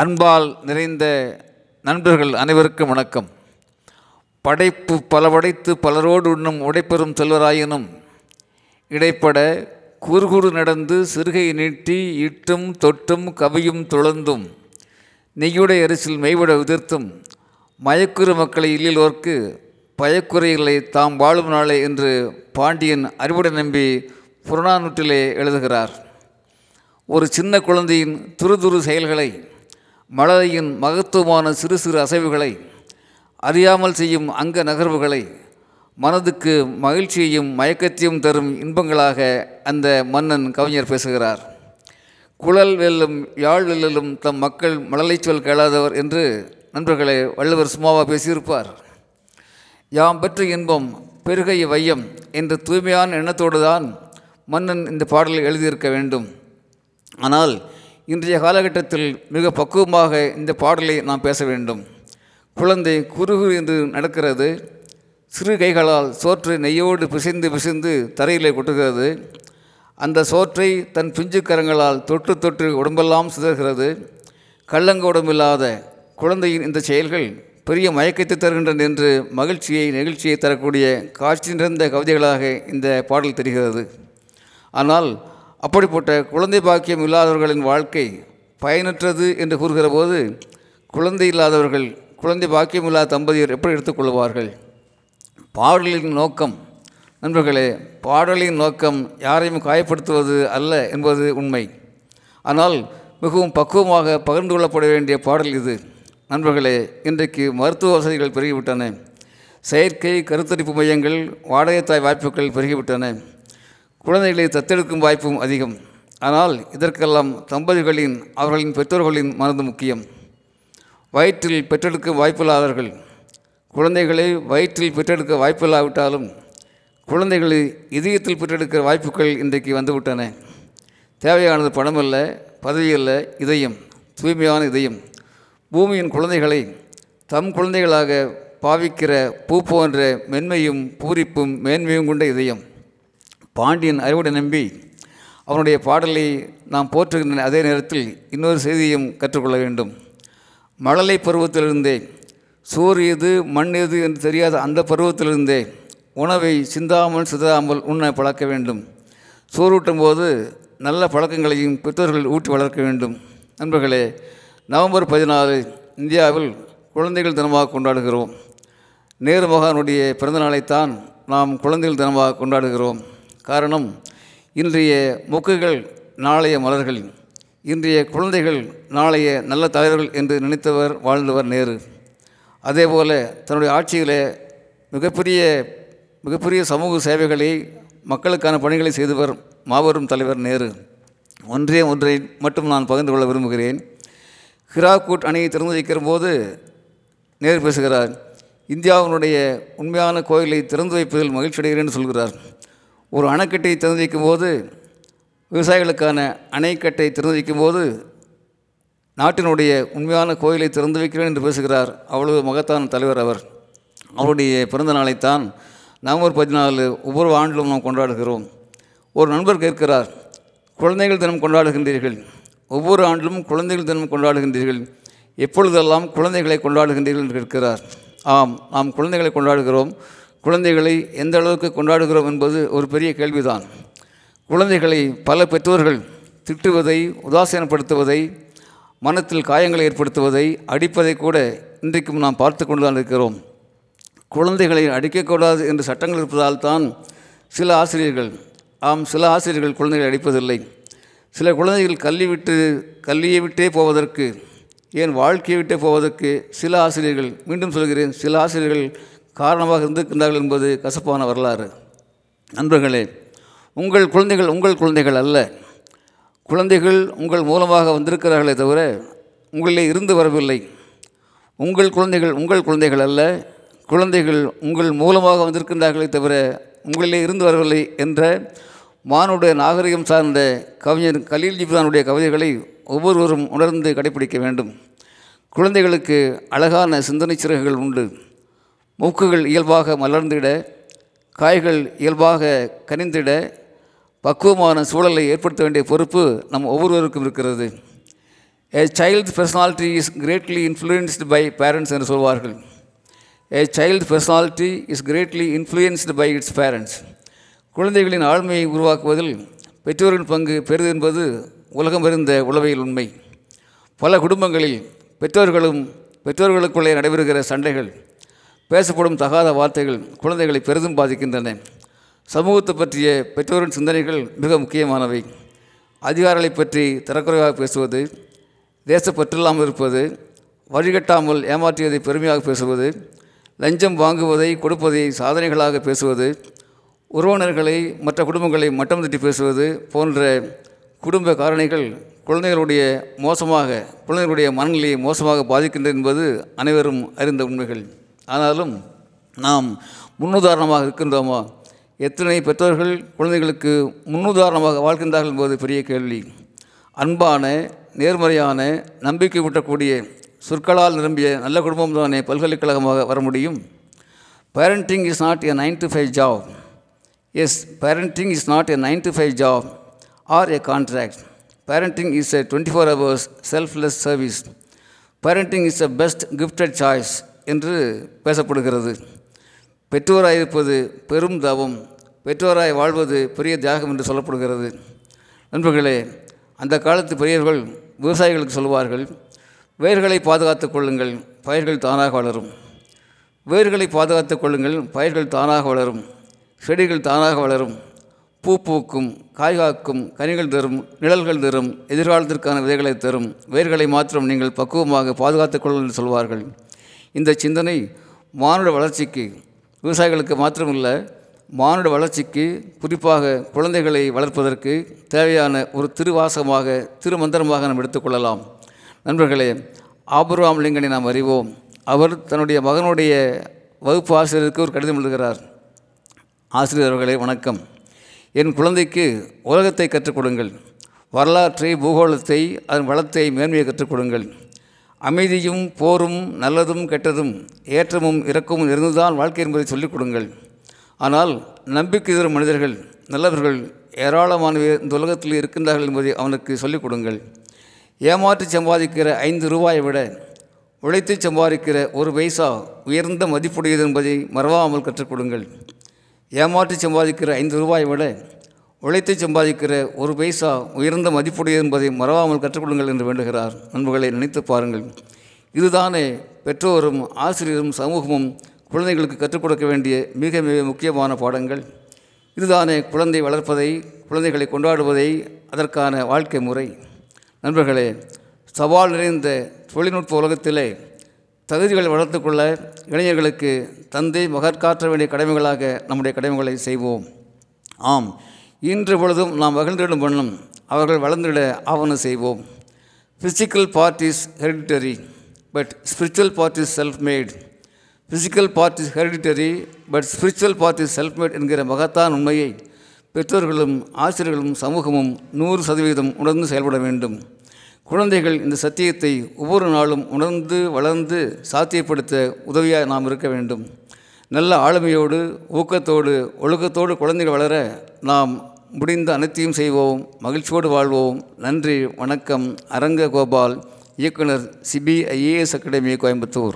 அன்பால் நிறைந்த நண்பர்கள் அனைவருக்கும் வணக்கம். படைப்பு பல படைத்து பலரோடு உண்ணும் உடைப்பெறும் செல்வராயினும் இடைப்பட குறுகுறு நடந்து சிறுகை நீட்டி இட்டும் தொட்டும் கவியும் துளந்தும் நெய்யுடை அரிசில் மெய்விட உதிர்த்தும் மயக்குறு மக்களை இல்லிலோர்க்கு பயக்குறைகளை தாம் வாழும் நாளே என்று பாண்டியன் அறிவுடை நம்பி புறநானூற்றிலே எழுதுகிறார். ஒரு சின்ன குழந்தையின் துருதுரு செயல்களை மலையின் மகத்துவமான சிறு சிறு அசைவுகளை அறியாமல் செய்யும் அங்க நகர்வுகளை மனதுக்கு மகிழ்ச்சியையும் மயக்கத்தையும் தரும் இன்பங்களாக அந்த மன்னன் கவிஞர் பேசுகிறார். குழல் வெல்லும் யாழ் வெல்லலும் தம் மக்கள் மழலை சொல் கேளாதவர் என்று நண்பர்களே வள்ளுவர் சும்மாவா பேசியிருப்பார். யாம் பெற்ற இன்பம் பெருகை வையம் என்ற தூய்மையான எண்ணத்தோடு தான் மன்னன் இந்த பாடலை எழுதியிருக்க வேண்டும். ஆனால் இன்றைய காலகட்டத்தில் மிக பக்குவமாக இந்த பாடலை நாம் பேச வேண்டும். குழந்தை குறுகு என்று நடக்கிறது. சிறு கைகளால் சோற்று நெய்யோடு பிசைந்து பிசைந்து தரையிலே கொட்டுகிறது. அந்த சோற்றை தன் பிஞ்சு கரங்களால் தொட்டு தொட்டு உடம்பெல்லாம் சிதறுகிறது. கள்ளங்க உடம்பில்லாத குழந்தையின் இந்த செயல்கள் பெரிய மயக்கத்தை தருகின்றன என்று மகிழ்ச்சியை நெகிழ்ச்சியை தரக்கூடிய காட்சி நிறைந்த கவிதைகளாக இந்த பாடல் தெரிகிறது. ஆனால் அப்படிப்பட்ட குழந்தை பாக்கியம் இல்லாதவர்களின் வாழ்க்கை பயனற்றது என்று கூறுகிற போது குழந்தை இல்லாதவர்கள் குழந்தை பாக்கியம் இல்லாத தம்பதியர் எப்படி எடுத்துக்கொள்வார்கள் பாடலின் நோக்கம் நண்பர்களே பாடலின் நோக்கம் யாரையும் காயப்படுத்துவது அல்ல என்பது உண்மை. ஆனால் மிகவும் பக்குவமாக பகிர்ந்து கொள்ளப்பட வேண்டிய பாடல் இது. நண்பர்களே இன்றைக்கு மருத்துவ வசதிகள் பெருகிவிட்டன. செயற்கை கருத்தரிப்பு மையங்கள் வாடகைத்தாய் வாய்ப்புகள் பெருகிவிட்டன. குழந்தைகளை தத்தெடுக்கும் வாய்ப்பும் அதிகம். ஆனால் இதற்கெல்லாம் தம்பதிகளின் அவர்களின் பெற்றோர்களின் மனது முக்கியம். வயிற்றில் பெற்றெடுக்க வாய்ப்பில்லாதவர்கள். குழந்தைகளை வயிற்றில் பெற்றெடுக்க வாய்ப்பில்லாவிட்டாலும் குழந்தைகளை இதயத்தில் பெற்றெடுக்கிற வாய்ப்புகள் இன்றைக்கு வந்துவிட்டன. தேவையானது பணமல்ல பதவியல்ல இதயம் தூய்மையான இதயம். பூமியின் குழந்தைகளை தம் குழந்தைகளாக பாவிக்கிற பூ போன்ற மென்மையும் பூரிப்பும் மேன்மையும் கொண்ட இதயம். பாண்டியன் அறிவுடை நம்பி அவனுடைய பாடலை நாம் போற்றுகின்ற அதே நேரத்தில் இன்னொரு செய்தியும் கற்றுக்கொள்ள வேண்டும். மழலை பருவத்திலிருந்தே சோறு எது மண் எது என்று தெரியாத அந்த பருவத்திலிருந்தே உணவை சிந்தாமல் சிதாமல் உண்ண பழக்க வேண்டும். சோறு போது நல்ல பழக்கங்களையும் பெற்றோர்கள் ஊட்டி வளர்க்க வேண்டும். நண்பர்களே நவம்பர் பதினாலு இந்தியாவில் குழந்தைகள் தினமாக கொண்டாடுகிறோம். நேரு மகானுடைய பிறந்தநாளைத்தான் நாம் குழந்தைகள் தினமாக கொண்டாடுகிறோம். காரணம் இன்றைய மொக்குகள் நாளைய மலர்கள் இன்றைய குழந்தைகள் நாளைய நல்ல தலைவர்கள் என்று நினைத்தவர் வாழ்ந்தவர் நேரு. அதேபோல் தன்னுடைய ஆட்சியில் மிகப்பெரிய மிகப்பெரிய சமூக சேவைகளை மக்களுக்கான பணிகளை செய்தவர் மாபெரும் தலைவர் நேரு. ஒன்றே ஒன்றை மட்டும் நான் பகிர்ந்து கொள்ள விரும்புகிறேன். ஹிராக்கூட் அணையை திறந்து வைக்கிற போது நேரு பேசுகிறார் இந்தியாவினுடைய உண்மையான கோயிலை திறந்து வைப்பதில் மகிழ்ச்சி அடைகிறேன் சொல்கிறார். ஒரு அணைக்கட்டை திறந்து வைக்கும்போது விவசாயிகளுக்கான அணைக்கட்டை திறந்து வைக்கும்போது நாட்டினுடைய உண்மையான கோயிலை திறந்து வைக்கிறேன் என்று பேசுகிறார் அவ்வளவு மகத்தான தலைவர் அவர். அவருடைய பிறந்த நாளைத்தான் நவம்பர் பதினாலு ஒவ்வொரு ஆண்டிலும் நாம் கொண்டாடுகிறோம். ஒரு நண்பர் கேட்கிறார் குழந்தைகள் தினம் கொண்டாடுகின்றீர்கள். ஒவ்வொரு ஆண்டிலும் குழந்தைகள் தினம் கொண்டாடுகின்றீர்கள். எப்பொழுதெல்லாம் குழந்தைகளை கொண்டாடுகின்றீர்கள் என்று கேட்கிறார். ஆம் நாம் குழந்தைகளை கொண்டாடுகிறோம். குழந்தைகளை எந்த அளவுக்கு கொண்டாடுகிறோம் என்பது ஒரு பெரிய கேள்விதான். குழந்தைகளை பல பெற்றோர்கள் திட்டுவதை உதாசீனப்படுத்துவதை மனத்தில் காயங்களை ஏற்படுத்துவதை அடிப்பதை கூட இன்றைக்கும் நாம் பார்த்து கொண்டு தான் இருக்கிறோம். குழந்தைகளை அடிக்கக்கூடாது என்று சட்டங்கள் இருப்பதால் தான் சில ஆசிரியர்கள் ஆம் சில ஆசிரியர்கள் குழந்தைகளை அடிப்பதில்லை. சில குழந்தைகள் கல்வி விட்டு கல்வியை விட்டே போவதற்கு ஏன் வாழ்க்கையை விட்டே போவதற்கு சில ஆசிரியர்கள் மீண்டும் சொல்கிறேன் சில ஆசிரியர்கள் காரணமாக இருந்திருக்கின்றார்கள் என்பது கசப்பான வரலாறு. நண்பர்களே உங்கள் குழந்தைகள் உங்கள் குழந்தைகள் அல்ல. குழந்தைகள் உங்கள் மூலமாக வந்திருக்கிறார்களே தவிர உங்களிலே இருந்து வரவில்லை. உங்கள் குழந்தைகள் உங்கள் குழந்தைகள் அல்ல. குழந்தைகள் உங்கள் மூலமாக வந்திருக்கின்றார்களே தவிர உங்களிலே இருந்து வரவில்லை என்ற மானுடைய நாகரிகம் சார்ந்த கவிஞர் கலீல் ஜிப்ரானுடைய கவிதைகளை ஒவ்வொருவரும் உணர்ந்து கடைபிடிக்க வேண்டும். குழந்தைகளுக்கு அழகான சிந்தனை சிறகுகள் உண்டு. மூக்குகள் இயல்பாக மலர்ந்திட காய்கள் இயல்பாக கனிந்திட பக்குவமான சூழலை ஏற்படுத்த வேண்டிய பொறுப்பு நம் ஒவ்வொருவருக்கும் இருக்கிறது. A child personality is greatly influenced by parents என்று சொல்வார்கள். A child personality is greatly influenced by its parents குழந்தைகளின் ஆளுமையை உருவாக்குவதில் பெற்றோரின் பங்கு பெரிது என்பது உலகம் அறிந்த உளவியல் உண்மை. பல குடும்பங்களில் பெற்றோர்களும் பெற்றோர்களுக்குள்ளே நடைபெறுகிற சண்டைகள் பேசப்படும் தகாத வார்த்தைகள் குழந்தைகளை பெரிதும் பாதிக்கின்றன. சமூகத்தை பற்றிய பெற்றோரின் சிந்தனைகள் மிக முக்கியமானவை. அதிகாரிகளை பற்றி தரக்குறைவாக பேசுவது தேசப்பற்றில்லாமல் இருப்பது வழிகட்டாமல் ஏமாற்றியதை பெருமையாக பேசுவது லஞ்சம் வாங்குவதை கொடுப்பதை சாதனைகளாக பேசுவது உறவினர்களை மற்ற குடும்பங்களை மட்டம் தட்டி பேசுவது போன்ற குடும்ப காரணிகள் குழந்தைகளுடைய மோசமாக குழந்தைகளுடைய மனநிலையை மோசமாக பாதிக்கின்றது என்பது அனைவரும் அறிந்த உண்மைகள். ஆனாலும் நாம் முன்னுதாரணமாக இருக்கின்றோமா? எத்தனை பெற்றோர்கள் குழந்தைகளுக்கு முன்னுதாரணமாக வாழ்கின்றார்கள் என்பது பெரிய கேள்வி. அன்பான நேர்மறையான நம்பிக்கை ஊட்டக்கூடிய சொற்களால் நிரம்பிய நல்ல குடும்பம் தானே பல்கலைக்கழகமாக வர முடியும்? Parenting is not a nine to five job as parenting is not a nine to five job or a contract parenting is a twenty four hours selfless service parenting is a best gifted choice என்று பேசப்படுகிறது. பெற்றோராயிருப்பது பெரும் தவம் பெற்றோராய் வாழ்வது பெரிய தியாகம் என்று சொல்லப்படுகிறது. நண்பர்களே அந்த காலத்து பெரியவர்கள் விவசாயிகளுக்கு சொல்வார்கள் வேர்களை பாதுகாத்துக் கொள்ளுங்கள் பயிர்கள் தானாக வளரும். வேர்களை பாதுகாத்துக் கொள்ளுங்கள் பயிர்கள் தானாக வளரும். செடிகள் தானாக வளரும். பூ பூக்கும் காய் காக்கும் கனிகள் தரும் நிழல்கள் தரும் எதிர்காலத்திற்கான விதைகளை தரும். வேர்களை மாத்திரம் நீங்கள் பக்குவமாக பாதுகாத்துக் கொள்ளுங்கள் என்று சொல்வார்கள். இந்த சிந்தனை மானுட வளர்ச்சிக்கு விவசாயிகளுக்கு மாத்திரமில்லை மானுட வளர்ச்சிக்கு குறிப்பாக குழந்தைகளை வளர்ப்பதற்கு தேவையான ஒரு திருவாசகமாக திருமந்திரமாக நாம் எடுத்துக்கொள்ளலாம் நண்பர்களே ஆபுராம் லிங்கனை நாம் அறிவோம். அவர் தன்னுடைய மகனுடைய வகுப்பு ஆசிரியருக்கு ஒரு கடிதம் எழுதுகிறார். ஆசிரியர் அவர்களே வணக்கம். என் குழந்தைக்கு உலகத்தை கற்றுக் கொடுங்கள். வரலாற்றை பூகோளத்தை அதன் வளத்தை மேன்மையை கற்றுக் கொடுங்கள். அமைதியும் போரும் நல்லதும் கெட்டதும் ஏற்றமும் இறக்கமும் இருந்துதான் வாழ்க்கை என்பதை சொல்லிக் கொடுங்கள். ஆனால் நம்பிக்கை தரும் மனிதர்கள் நல்லவர்கள் ஏராளமானவே இந்த உலகத்தில் இருக்கின்றார்கள் என்பதை அவனுக்கு சொல்லிக் கொடுங்கள். ஏமாற்றி சம்பாதிக்கிற ஐந்து ரூபாயை விட உழைத்து சம்பாதிக்கிற ஒரு பைசா உயர்ந்த மதிப்புடையது என்பதை மறவாமல் கற்றுக் கொடுங்கள். ஏமாற்றி சம்பாதிக்கிற ஐந்து ரூபாயை விட உழைத்து சம்பாதிக்கிற ஒரு பைசா உயர்ந்த மதிப்புடையது என்பதை மறவாமல் கற்றுக்கொள்ளுங்கள் என்று வேண்டுகிறார். நண்பர்களை நினைத்து பாருங்கள். இதுதானே பெற்றோரும் ஆசிரியரும் சமூகமும் குழந்தைகளுக்கு கற்றுக் கொடுக்க வேண்டிய மிக மிக முக்கியமான பாடங்கள். இதுதானே குழந்தை வளர்ப்பதை குழந்தைகளை கொண்டாடுவதை அதற்கான வாழ்க்கை முறை. நண்பர்களே சவால் நிறைந்த தொழில்நுட்ப உலகத்திலே தகுதிகளை வளர்த்துக்கொள்ள இளைஞர்களுக்கு தந்தை மகற்காற்ற வேண்டிய கடமைகளாக நம்முடைய கடமைகளை செய்வோம். ஆம் இன்று பொழுதும் நாம் மகிழ்ந்திடும் பண்ணும் அவர்கள் வளர்ந்திட ஆவணம் செய்வோம். Physical part is hereditary but spiritual part is self made physical part is hereditary but spiritual part is self made என்கிற மகத்தான் உண்மையை பெற்றோர்களும் ஆசிரியர்களும் சமூகமும் நூறு சதவீதம் உணர்ந்து செயல்பட வேண்டும். குழந்தைகள் இந்த சத்தியத்தை ஒவ்வொரு நாளும் உணர்ந்து வளர்ந்து சாத்தியப்படுத்த உதவியாக நாம் இருக்க வேண்டும். நல்ல ஆளுமையோடு ஊக்கத்தோடு ஒழுக்கத்தோடு குழந்தைகள் வளர நாம் முடிந்த அனைத்தையும் செய்வோம். மகிழ்ச்சியோடு வாழ்வோம். நன்றி வணக்கம். அரங்க கோபால் இயக்குனர் சிபிஐஏஎஸ் அகாடமி கோயம்புத்தூர்.